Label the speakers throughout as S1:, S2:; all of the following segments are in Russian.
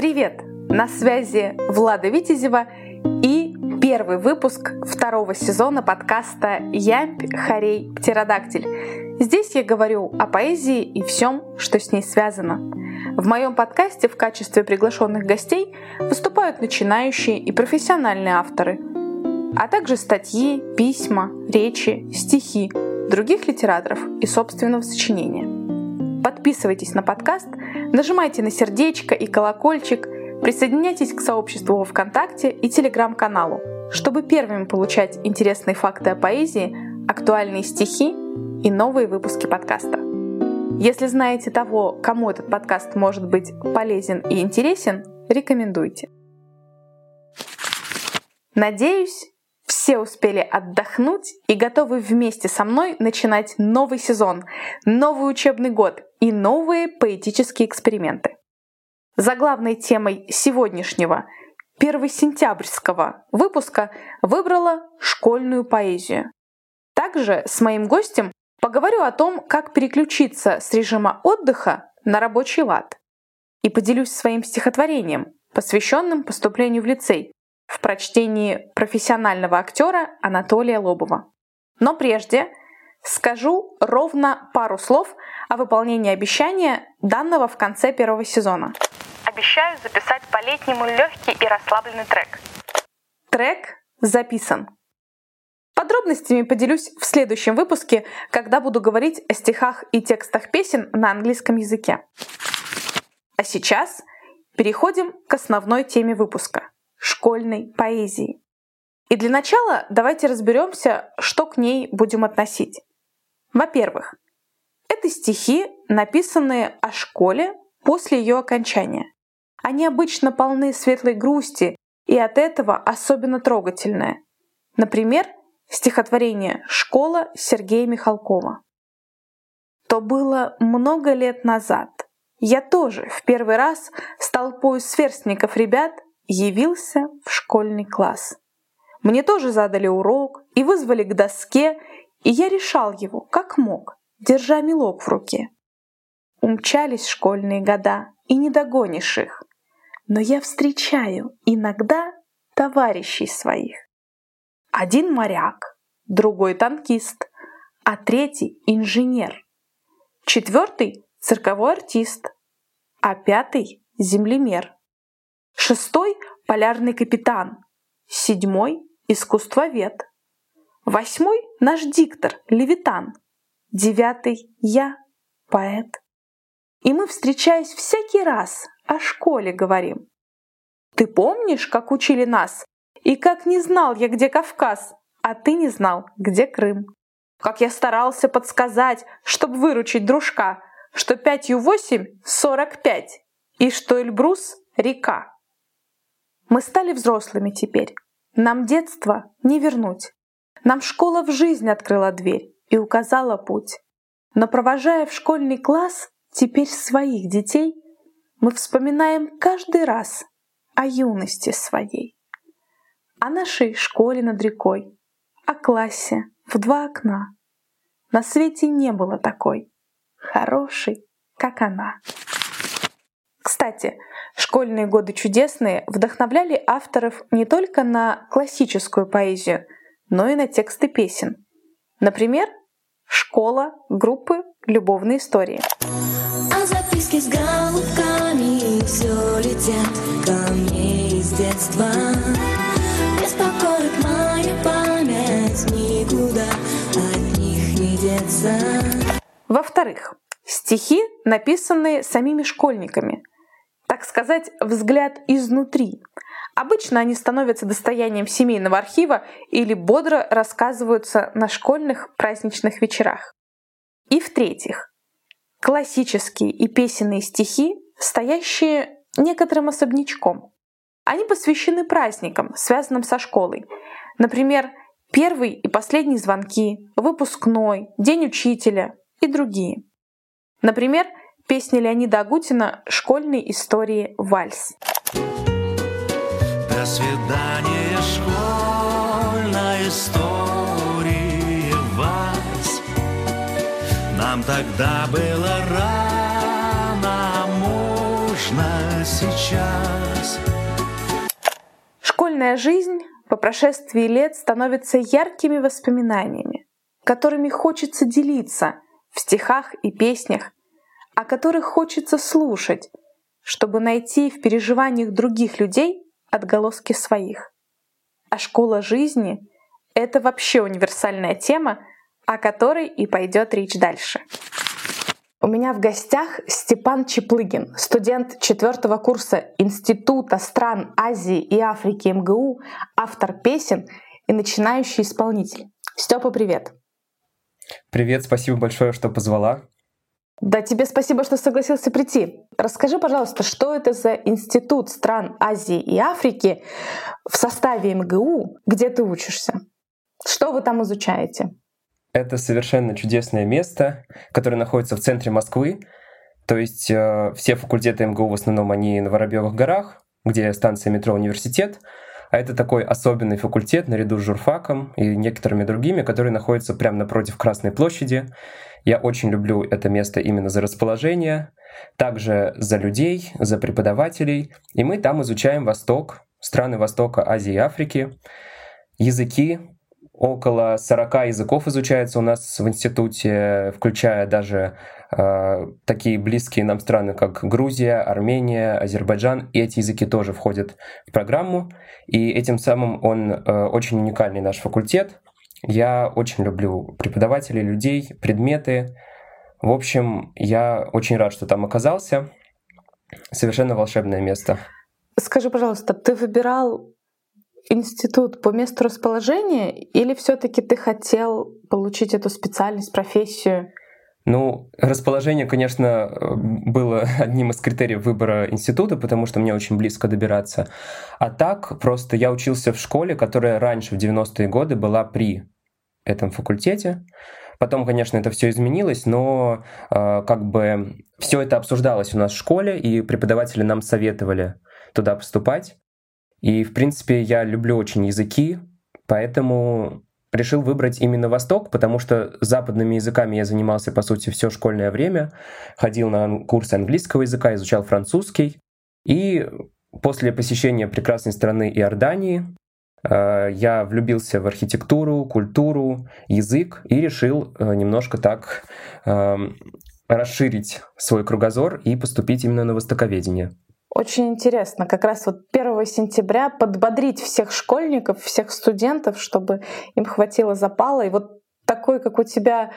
S1: Привет! На связи Влада Витязева и первый выпуск второго сезона подкаста «Ямпь, Хорей, Птеродактиль». Здесь я говорю о поэзии и всем, что с ней связано. В моем подкасте в качестве приглашенных гостей выступают начинающие и профессиональные авторы, а также статьи, письма, речи, стихи других литераторов и собственного сочинения. Подписывайтесь на подкаст, нажимайте на сердечко и колокольчик, присоединяйтесь к сообществу во ВКонтакте и Телеграм-каналу, чтобы первыми получать интересные факты о поэзии, актуальные стихи и новые выпуски подкаста. Если знаете того, кому этот подкаст может быть полезен и интересен, рекомендуйте. Надеюсь, все успели отдохнуть и готовы вместе со мной начинать новый сезон, новый учебный год и новые поэтические эксперименты. За главной темой сегодняшнего, 1 сентябрьского выпуска выбрала школьную поэзию. Также с моим гостем поговорю о том, как переключиться с режима отдыха на рабочий лад. И поделюсь своим стихотворением, посвященным поступлению в лицей, в прочтении профессионального актера Анатолия Лобова. Но прежде скажу ровно пару слов о выполнении обещания, данного в конце первого сезона. Обещаю записать по-летнему легкий и расслабленный трек. Трек записан. Подробностями поделюсь в следующем выпуске, когда буду говорить о стихах и текстах песен на английском языке. А сейчас переходим к основной теме выпуска школьной поэзии. И для начала давайте разберемся, что к ней будем относить. Во-первых, это стихи, написанные о школе после ее окончания. Они обычно полны светлой грусти и от этого особенно трогательные. Например, стихотворение «Школа» Сергея Михалкова. То было много лет назад. Я тоже в первый раз с толпой сверстников ребят явился в школьный класс. Мне тоже задали урок и вызвали к доске, и я решал его, как мог, держа мелок в руке. Умчались школьные года, и не догонишь их. Но я встречаю иногда товарищей своих. Один моряк, другой танкист, а третий инженер. Четвертый цирковой артист, а пятый землемер. Шестой — полярный капитан. Седьмой — искусствовед. Восьмой — наш диктор, Левитан. Девятый — я, поэт. И мы, встречаясь всякий раз, о школе говорим. Ты помнишь, как учили нас? И как не знал я, где Кавказ, а ты не знал, где Крым. Как я старался подсказать, чтобы выручить дружка, что пятью восемь — сорок пять, и что Эльбрус — река. Мы стали взрослыми теперь. Нам детство не вернуть. Нам школа в жизнь открыла дверь и указала путь. Но провожая в школьный класс теперь своих детей, мы вспоминаем каждый раз о юности своей, о нашей школе над рекой, о классе в два окна. На свете не было такой хорошей, как она. Кстати, школьные годы чудесные вдохновляли авторов не только на классическую поэзию, но и на тексты песен. Например, «Школа» группы «Любовные истории». А записки с голубками все летят ко мне из детства. Беспокоит моя память, никуда от них не деться. Во-вторых, стихи, написанные самими школьниками, так сказать, взгляд изнутри. Обычно они становятся достоянием семейного архива или бодро рассказываются на школьных праздничных вечерах. И в-третьих, классические и песенные стихи, стоящие некоторым особнячком. Они посвящены праздникам, связанным со школой. Например, первый и последний звонки, выпускной, день учителя и другие. Например, Песня Леонида Агутина «Школьные истории. Вальс».
S2: До свидания, школьная история вальс. Нам тогда было рано, а слышно сейчас.
S1: Школьная жизнь по прошествии лет становится яркими воспоминаниями, которыми хочется делиться в стихах и песнях, о которых хочется слушать, чтобы найти в переживаниях других людей отголоски своих. А школа жизни — это вообще универсальная тема, о которой и пойдет речь дальше. У меня в гостях Степан Чеплыгин, студент четвертого курса Института стран Азии и Африки МГУ, автор песен и начинающий исполнитель. Степа, привет!
S3: Привет, спасибо большое, что позвала.
S1: Да, тебе спасибо, что согласился прийти. Расскажи, пожалуйста, что это за институт стран Азии и Африки в составе МГУ, где ты учишься? Что вы там изучаете?
S3: Это совершенно чудесное место, которое находится в центре Москвы. То есть э, все факультеты МГУ в основном они на Воробьевых горах, где станция метро «Университет». А это такой особенный факультет наряду с журфаком и некоторыми другими, которые находятся прямо напротив Красной площади. Я очень люблю это место именно за расположение, также за людей, за преподавателей. И мы там изучаем Восток, страны Востока, Азии и Африки, языки. Около 40 языков изучается у нас в институте, включая даже такие близкие нам страны, как Грузия, Армения, Азербайджан. И эти языки тоже входят в программу. И этим самым он э, очень уникальный наш факультет. Я очень люблю преподавателей, людей, предметы. В общем, я очень рад, что там оказался. Совершенно волшебное место.
S1: Скажи, пожалуйста, ты выбирал институт по месту расположения или все-таки ты хотел получить эту специальность, профессию?
S3: Ну, расположение, конечно, было одним из критериев выбора института, потому что мне очень близко добираться. А так, просто я учился в школе, которая раньше, в 90-е годы, была при этом факультете. Потом, конечно, это все изменилось, но э, как бы все это обсуждалось у нас в школе, и преподаватели нам советовали туда поступать. И, в принципе, я люблю очень языки, поэтому решил выбрать именно Восток, потому что западными языками я занимался, по сути, все школьное время. Ходил на курсы английского языка, изучал французский. И после посещения прекрасной страны Иордании э, я влюбился в архитектуру, культуру, язык и решил э, немножко так эм, расширить свой кругозор и поступить именно на востоковедение.
S1: Очень интересно, как раз вот 1 сентября подбодрить всех школьников, всех студентов, чтобы им хватило запала. И вот такой, как у тебя,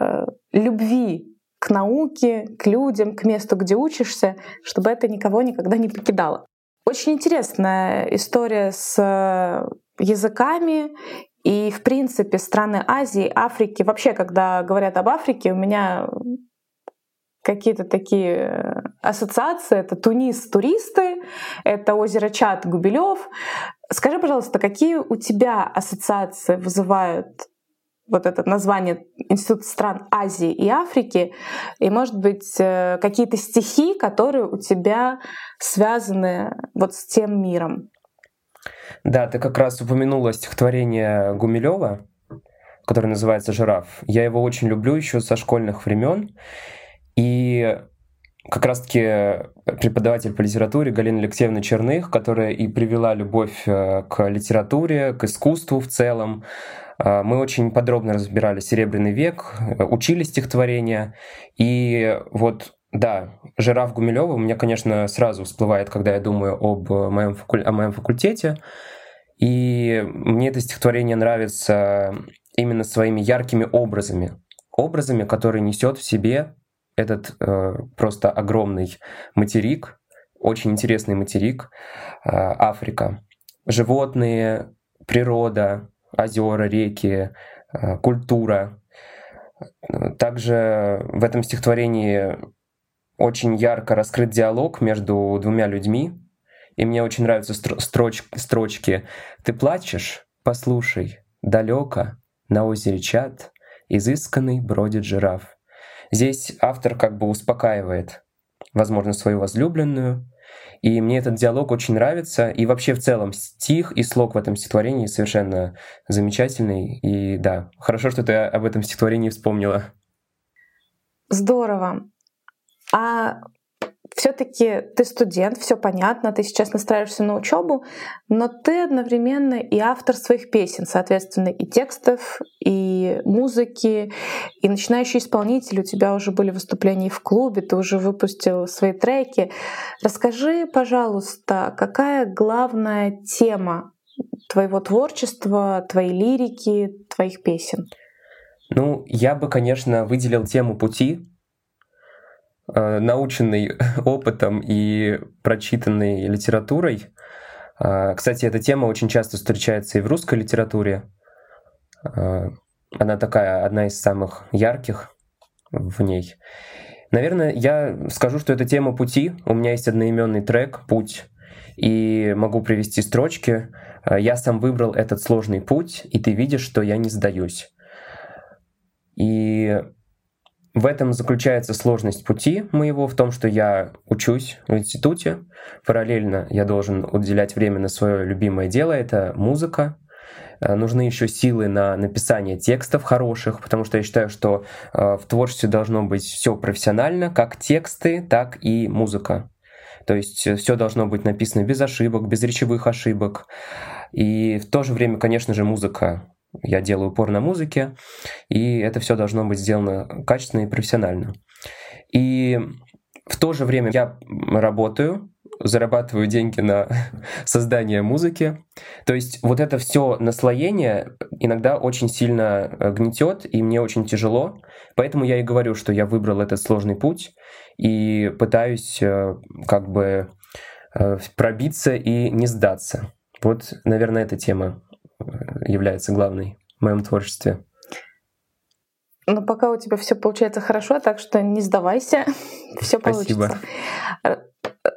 S1: э, любви к науке, к людям, к месту, где учишься, чтобы это никого никогда не покидало. Очень интересная история с э, языками и, в принципе, страны Азии, Африки. Вообще, когда говорят об Африке, у меня какие-то такие э, ассоциации. Это Тунис туристы, это озеро Чат Губилев. Скажи, пожалуйста, какие у тебя ассоциации вызывают вот это название Институт стран Азии и Африки, и, может быть, э, какие-то стихи, которые у тебя связаны вот с тем миром.
S3: Да, ты как раз упомянула стихотворение Гумилева, которое называется «Жираф». Я его очень люблю еще со школьных времен. И как раз-таки преподаватель по литературе Галина Алексеевна Черных, которая и привела любовь э, к литературе, к искусству в целом. Э, мы очень подробно разбирали «Серебряный век», э, учили стихотворения. И вот да, Жираф Гумилева у меня, конечно, сразу всплывает, когда я думаю об моем, факуль... о моем факультете. И мне это стихотворение нравится именно своими яркими образами. Образами, которые несет в себе этот э, просто огромный материк, очень интересный материк, э, Африка. Животные, природа, озера, реки, э, культура. Также в этом стихотворении очень ярко раскрыт диалог между двумя людьми, и мне очень нравятся строч строчки «Ты плачешь? Послушай, далеко, на озере Чат, изысканный бродит жираф. Здесь автор как бы успокаивает, возможно, свою возлюбленную, и мне этот диалог очень нравится. И вообще в целом стих и слог в этом стихотворении совершенно замечательный. И да, хорошо, что ты об этом стихотворении вспомнила.
S1: Здорово. А все-таки ты студент, все понятно, ты сейчас настраиваешься на учебу, но ты одновременно и автор своих песен, соответственно, и текстов, и музыки, и начинающий исполнитель. У тебя уже были выступления в клубе, ты уже выпустил свои треки. Расскажи, пожалуйста, какая главная тема твоего творчества, твоей лирики, твоих песен?
S3: Ну, я бы, конечно, выделил тему пути, наученный опытом и прочитанной литературой. А, кстати, эта тема очень часто встречается и в русской литературе. А, она такая, одна из самых ярких в ней. Наверное, я скажу, что это тема пути. У меня есть одноименный трек «Путь», и могу привести строчки. «Э, «Я сам выбрал этот сложный путь, и ты видишь, что я не сдаюсь». И в этом заключается сложность пути моего, в том, что я учусь в институте, параллельно я должен уделять время на свое любимое дело, это музыка, э, нужны еще силы на написание текстов хороших, потому что я считаю, что э, в творчестве должно быть все профессионально, как тексты, так и музыка. То есть э, все должно быть написано без ошибок, без речевых ошибок. И в то же время, конечно же, музыка я делаю упор на музыке, и это все должно быть сделано качественно и профессионально. И в то же время я работаю, зарабатываю деньги на создание музыки. То есть вот это все наслоение иногда очень сильно э, гнетет, и мне очень тяжело. Поэтому я и говорю, что я выбрал этот сложный путь и пытаюсь э, как бы э, пробиться и не сдаться. Вот, наверное, эта тема является главной в моем творчестве.
S1: Но пока у тебя все получается хорошо, так что не сдавайся, все получится.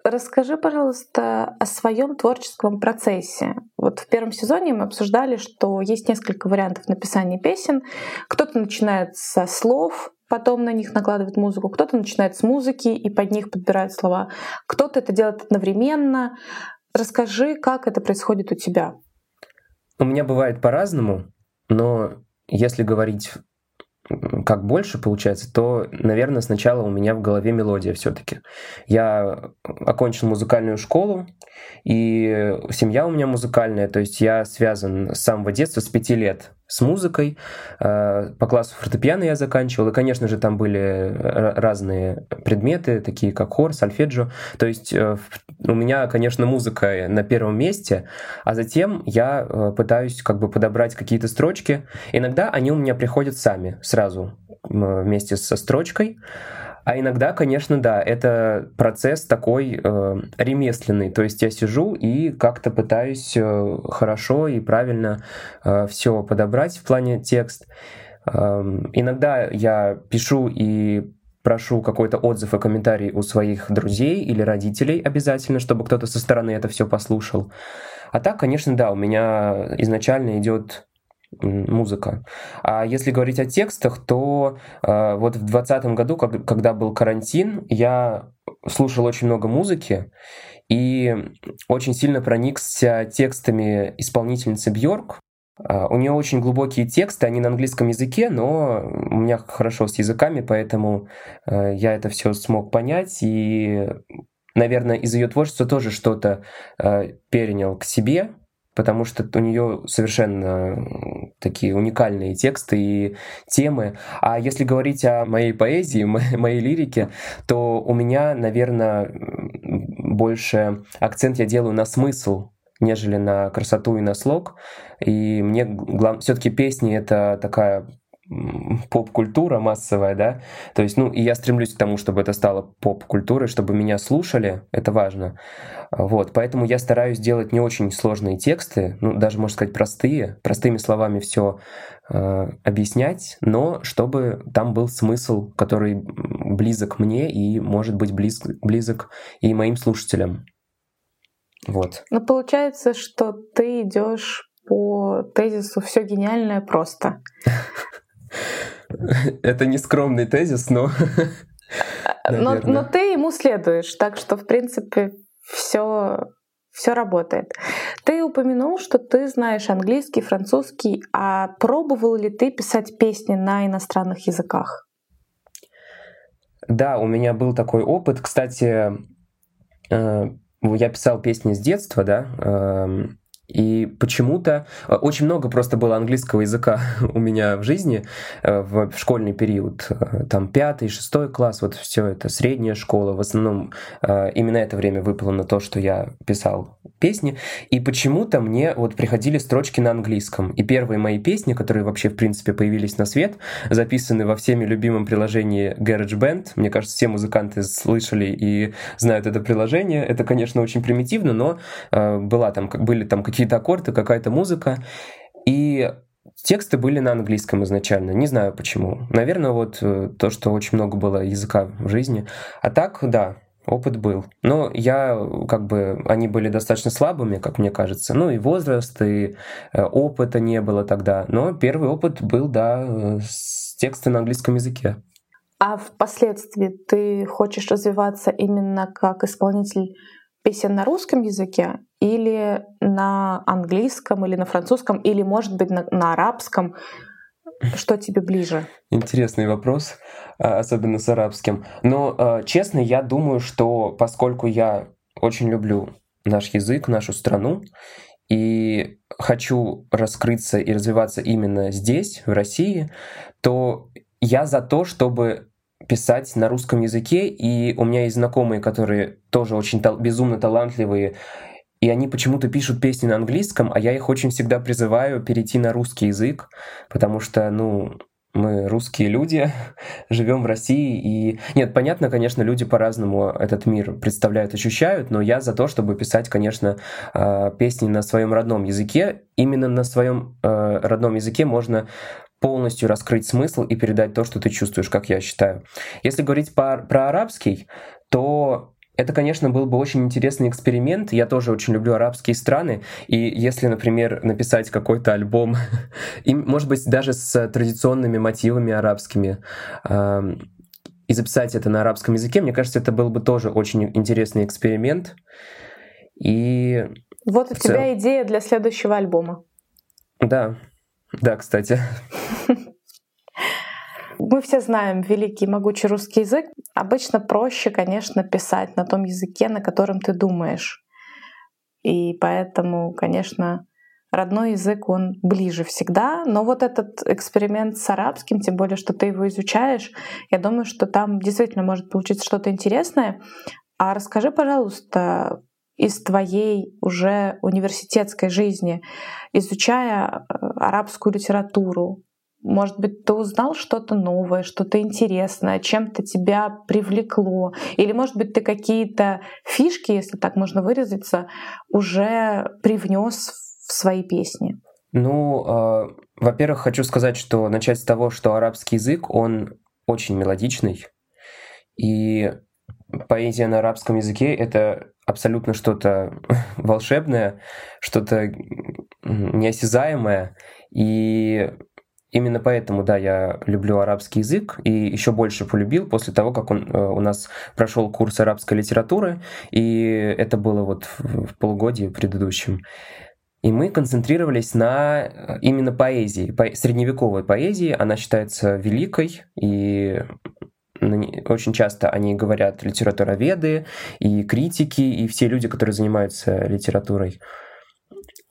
S1: Расскажи, пожалуйста, о своем творческом процессе. Вот в первом сезоне мы обсуждали, что есть несколько вариантов написания песен. Кто-то начинает со слов, потом на них накладывает музыку, кто-то начинает с музыки и под них подбирает слова, кто-то это делает одновременно. Расскажи, как это происходит у тебя.
S3: У меня бывает по-разному, но если говорить как больше получается, то, наверное, сначала у меня в голове мелодия все-таки. Я окончил музыкальную школу, и семья у меня музыкальная, то есть я связан с самого детства, с пяти лет с музыкой. Э, по классу фортепиано я заканчивал, и, конечно же, там были разные предметы, такие как хор, сольфеджио. То есть э, у меня, конечно, музыка на первом месте, а затем я э, пытаюсь как бы подобрать какие-то строчки. Иногда они у меня приходят сами, сразу, вместе со строчкой. А иногда, конечно, да, это процесс такой э, ремесленный. То есть я сижу и как-то пытаюсь э, хорошо и правильно э, все подобрать в плане текст. Э, иногда я пишу и прошу какой-то отзыв и комментарий у своих друзей или родителей обязательно, чтобы кто-то со стороны это все послушал. А так, конечно, да, у меня изначально идет музыка. А если говорить о текстах, то э, вот в 2020 году, как, когда был карантин, я слушал очень много музыки и очень сильно проникся текстами исполнительницы Бьорк. Э, у нее очень глубокие тексты, они на английском языке, но у меня хорошо с языками, поэтому э, я это все смог понять и наверное, из ее творчества тоже что-то э, перенял к себе, потому что у нее совершенно такие уникальные тексты и темы. А если говорить о моей поэзии, моей лирике, то у меня, наверное, больше акцент я делаю на смысл, нежели на красоту и на слог. И мне все-таки песни это такая поп-культура массовая, да, то есть, ну, и я стремлюсь к тому, чтобы это стало поп-культурой, чтобы меня слушали, это важно, вот, поэтому я стараюсь делать не очень сложные тексты, ну, даже, можно сказать, простые, простыми словами все э, объяснять, но чтобы там был смысл, который близок мне и, может быть, близ, близок и моим слушателям, вот.
S1: Ну, получается, что ты идешь по тезису все гениальное просто.
S3: Это не скромный тезис, но...
S1: но, но ты ему следуешь, так что, в принципе, все все работает. Ты упомянул, что ты знаешь английский, французский, а пробовал ли ты писать песни на иностранных языках?
S3: да, у меня был такой опыт. Кстати, э, я писал песни с детства, да, эм, и почему-то э, очень много просто было английского языка у меня в жизни э, в школьный период. Э, там пятый, шестой класс, вот все это, средняя школа. В основном именно это время выпало на то, что я писал песни. И почему-то мне вот приходили строчки на английском. И первые мои песни, которые вообще в принципе появились на свет, записаны во всеми любимом приложении GarageBand. Мне кажется, все музыканты слышали и знают это приложение. Это, конечно, очень примитивно, но была там, были там какие какие-то аккорды, какая-то музыка. И Тексты были на английском изначально, не знаю почему. Наверное, вот э, то, что очень много было языка в жизни. А так, да, опыт был. Но я, как бы, они были достаточно слабыми, как мне кажется. Ну и возраст, и э, опыта не было тогда. Но первый опыт был, да, э, с текста на английском языке.
S1: А впоследствии ты хочешь развиваться именно как исполнитель песен на русском языке или на английском, или на французском, или, может быть, на, на арабском? Что тебе ближе?
S3: Интересный вопрос, а, особенно с арабским. Но, а, честно, я думаю, что поскольку я очень люблю наш язык, нашу страну, и хочу раскрыться и развиваться именно здесь, в России, то я за то, чтобы писать на русском языке, и у меня есть знакомые, которые тоже очень тал- безумно талантливые, и они почему-то пишут песни на английском, а я их очень всегда призываю перейти на русский язык, потому что, ну, мы русские люди, живем в России, и... Нет, понятно, конечно, люди по-разному этот мир представляют, ощущают, но я за то, чтобы писать, конечно, а, песни на своем родном языке. Именно на своем э, родном языке можно полностью раскрыть смысл и передать то, что ты чувствуешь, как я считаю. Если говорить про арабский, то это, конечно, был бы очень интересный эксперимент. Я тоже очень люблю арабские страны. И если, например, написать какой-то альбом, и, может быть, даже с традиционными мотивами арабскими, э, и записать это на арабском языке, мне кажется, это был бы тоже очень интересный эксперимент. И
S1: вот у тебя идея для следующего альбома.
S3: Да, да, кстати.
S1: Мы все знаем великий могучий русский язык. Обычно проще, конечно, писать на том языке, на котором ты думаешь. И поэтому, конечно, родной язык, он ближе всегда. Но вот этот эксперимент с арабским, тем более, что ты его изучаешь, я думаю, что там действительно может получиться что-то интересное. А расскажи, пожалуйста, из твоей уже университетской жизни, изучая э, арабскую литературу, может быть, ты узнал что-то новое, что-то интересное, чем-то тебя привлекло. Или, может быть, ты какие-то фишки, если так можно выразиться, уже привнес в свои песни.
S3: Ну, э, во-первых, хочу сказать, что начать с того, что арабский язык, он очень мелодичный. И поэзия на арабском языке — это абсолютно что-то волшебное, что-то неосязаемое. И именно поэтому, да, я люблю арабский язык и еще больше полюбил после того, как он э, у нас прошел курс арабской литературы, и это было вот в полугодии предыдущем. И мы концентрировались на э, именно поэзии, по средневековой поэзии. Она считается великой, и очень часто они говорят литературоведы и критики, и все люди, которые занимаются литературой.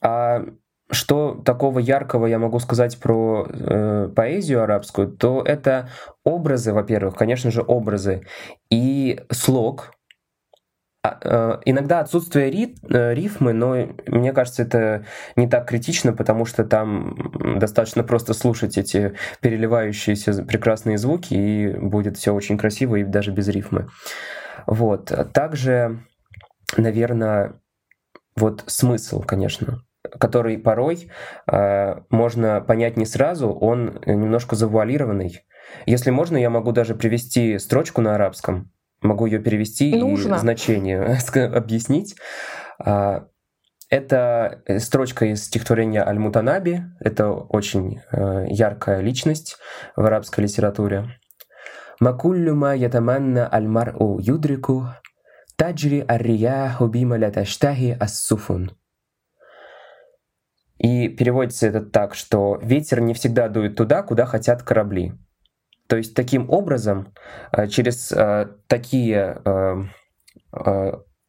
S3: А что такого яркого я могу сказать про э, поэзию арабскую, то это образы, во-первых, конечно же, образы и слог, а, э, иногда отсутствие рит, э, рифмы, но мне кажется, это не так критично, потому что там достаточно просто слушать эти переливающиеся прекрасные звуки, и будет все очень красиво и даже без рифмы. Вот. Также, наверное, вот смысл, конечно, который порой э, можно понять не сразу, он немножко завуалированный. Если можно, я могу даже привести строчку на арабском, могу ее перевести Нужно. и значение объяснить. А, это строчка из стихотворения Аль-Мутанаби. Это очень э, яркая личность в арабской литературе. «Макуллю ма ятаманна аль-мар'у юдрику, таджри ар-рияху бима ля таштахи ас-суфун». И переводится это так, что ветер не всегда дует туда, куда хотят корабли. То есть таким образом, через такие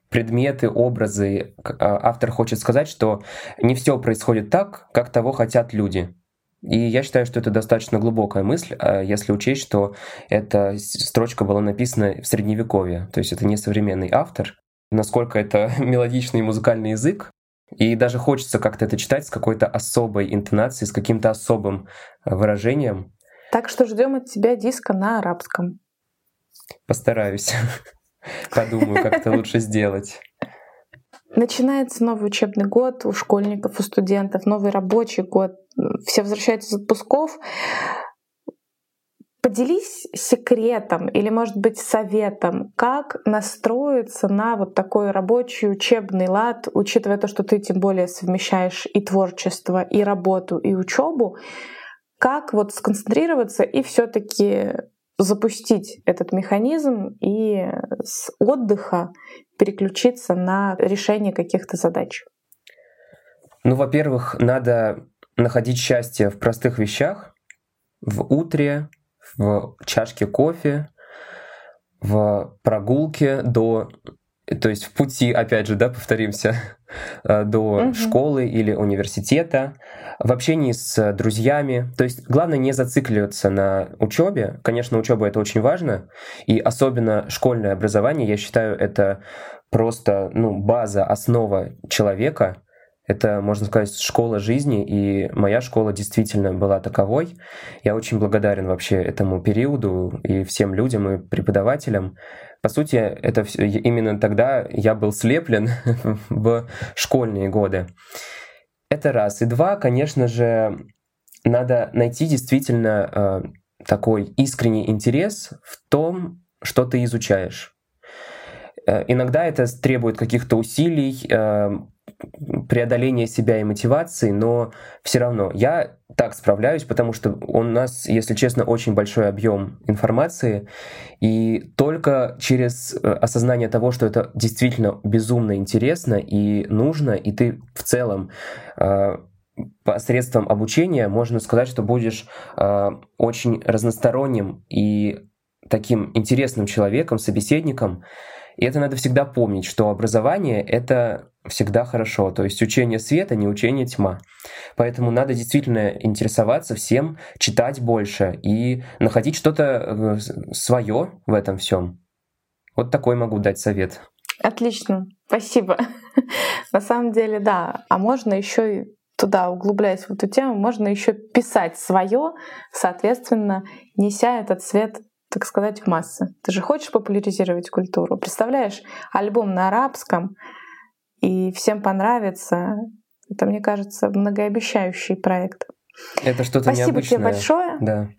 S3: предметы, образы, автор хочет сказать, что не все происходит так, как того хотят люди. И я считаю, что это достаточно глубокая мысль, если учесть, что эта строчка была написана в Средневековье, то есть это не современный автор. Насколько это мелодичный музыкальный язык, и даже хочется как-то это читать с какой-то особой интонацией, с каким-то особым э, выражением.
S1: Так что ждем от тебя диска на арабском.
S3: Постараюсь. Подумаю, как это лучше сделать.
S1: Начинается новый учебный год у школьников, у студентов, новый рабочий год. Все возвращаются из отпусков. Поделись секретом или, может быть, советом, как настроиться на вот такой рабочий учебный лад, учитывая то, что ты тем более совмещаешь и творчество, и работу, и учебу, как вот сконцентрироваться и все-таки запустить этот механизм и с отдыха переключиться на решение каких-то задач?
S3: Ну, во-первых, надо находить счастье в простых вещах, в утре, в чашке кофе, в прогулке до то есть в пути, опять же, да, повторимся, э, до угу. школы или университета, в общении с друзьями. То есть главное не зацикливаться на учебе. Конечно, учеба это очень важно, и особенно школьное образование, я считаю, это просто ну, база, основа человека. Это, можно сказать, школа жизни, и моя школа действительно была таковой. Я очень благодарен вообще этому периоду и всем людям и преподавателям. По сути, это именно тогда я был слеплен в школьные годы. Это раз. И два, конечно же, надо найти действительно э, такой искренний интерес в том, что ты изучаешь. Э, иногда это требует каких-то усилий, э, преодоления себя и мотивации, но все равно я так справляюсь, потому что у нас, если честно, очень большой объем информации, и только через э, осознание того, что это действительно безумно интересно и нужно, и ты в целом посредством обучения можно сказать, что будешь очень разносторонним и таким интересным человеком, собеседником, и это надо всегда помнить, что образование — это всегда хорошо. То есть учение света, не учение тьма. Поэтому надо действительно интересоваться всем, читать больше и находить что-то э, свое в этом всем. Вот такой могу дать совет.
S1: Отлично, спасибо. На самом деле, да. А можно еще и туда углубляясь в эту тему, можно еще писать свое, соответственно, неся этот свет так сказать, в массы. Ты же хочешь популяризировать культуру. Представляешь, альбом на арабском, и всем понравится. Это, мне кажется, многообещающий проект.
S3: Это что-то
S1: Спасибо
S3: необычное.
S1: тебе большое.
S3: Да.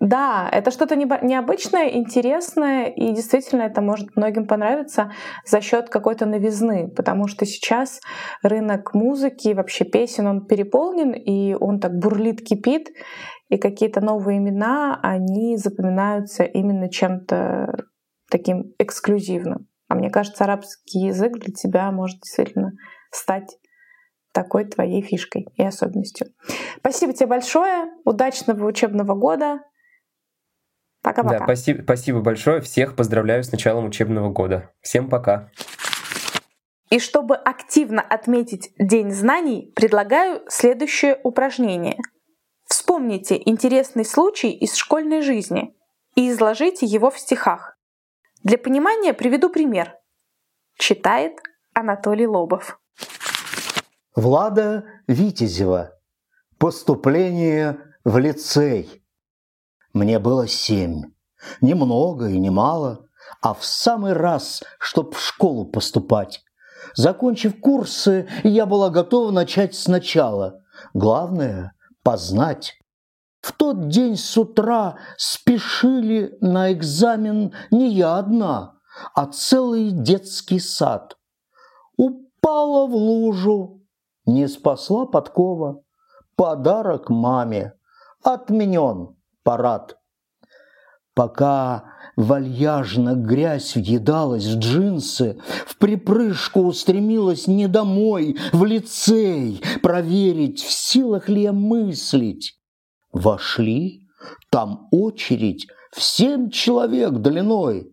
S1: Да, это что-то необычное, интересное, и действительно это может многим понравиться за счет какой-то новизны, потому что сейчас рынок музыки, вообще песен, он переполнен, и он так бурлит, кипит, и какие-то новые имена, они запоминаются именно чем-то таким эксклюзивным. А мне кажется, арабский язык для тебя может действительно стать такой твоей фишкой и особенностью. Спасибо тебе большое, удачного учебного года. Пока-пока.
S3: Да, спасибо, спасибо большое. Всех поздравляю с началом учебного года. Всем пока.
S1: И чтобы активно отметить День знаний, предлагаю следующее упражнение — Вспомните интересный случай из школьной жизни и изложите его в стихах. Для понимания приведу пример. Читает Анатолий Лобов.
S4: Влада Витязева. Поступление в лицей. Мне было семь. Немного и немало, а в самый раз, чтоб в школу поступать. Закончив курсы, я была готова начать сначала. Главное познать. В тот день с утра спешили на экзамен не я одна, а целый детский сад. Упала в лужу, не спасла подкова, подарок маме, отменен парад. Пока вальяжно грязь въедалась в джинсы, в припрыжку устремилась не домой, в лицей, проверить, в силах ли я мыслить. Вошли, там очередь в семь человек длиной.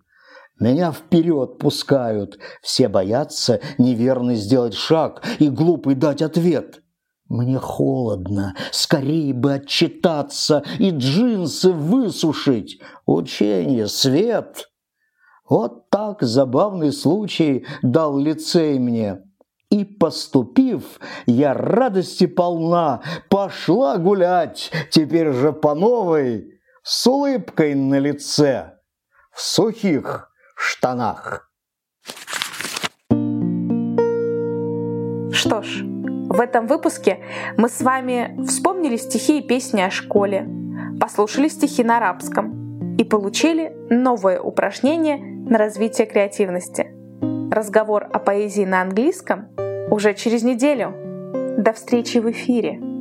S4: Меня вперед пускают, все боятся неверно сделать шаг и глупый дать ответ. Мне холодно, скорее бы отчитаться и джинсы высушить. Учение, свет. Вот так забавный случай дал лицей мне. И поступив, я радости полна, пошла гулять, теперь же по новой, с улыбкой на лице, в сухих штанах.
S1: Что ж, в этом выпуске мы с вами вспомнили стихи и песни о школе, послушали стихи на арабском и получили новое упражнение на развитие креативности. Разговор о поэзии на английском уже через неделю. До встречи в эфире!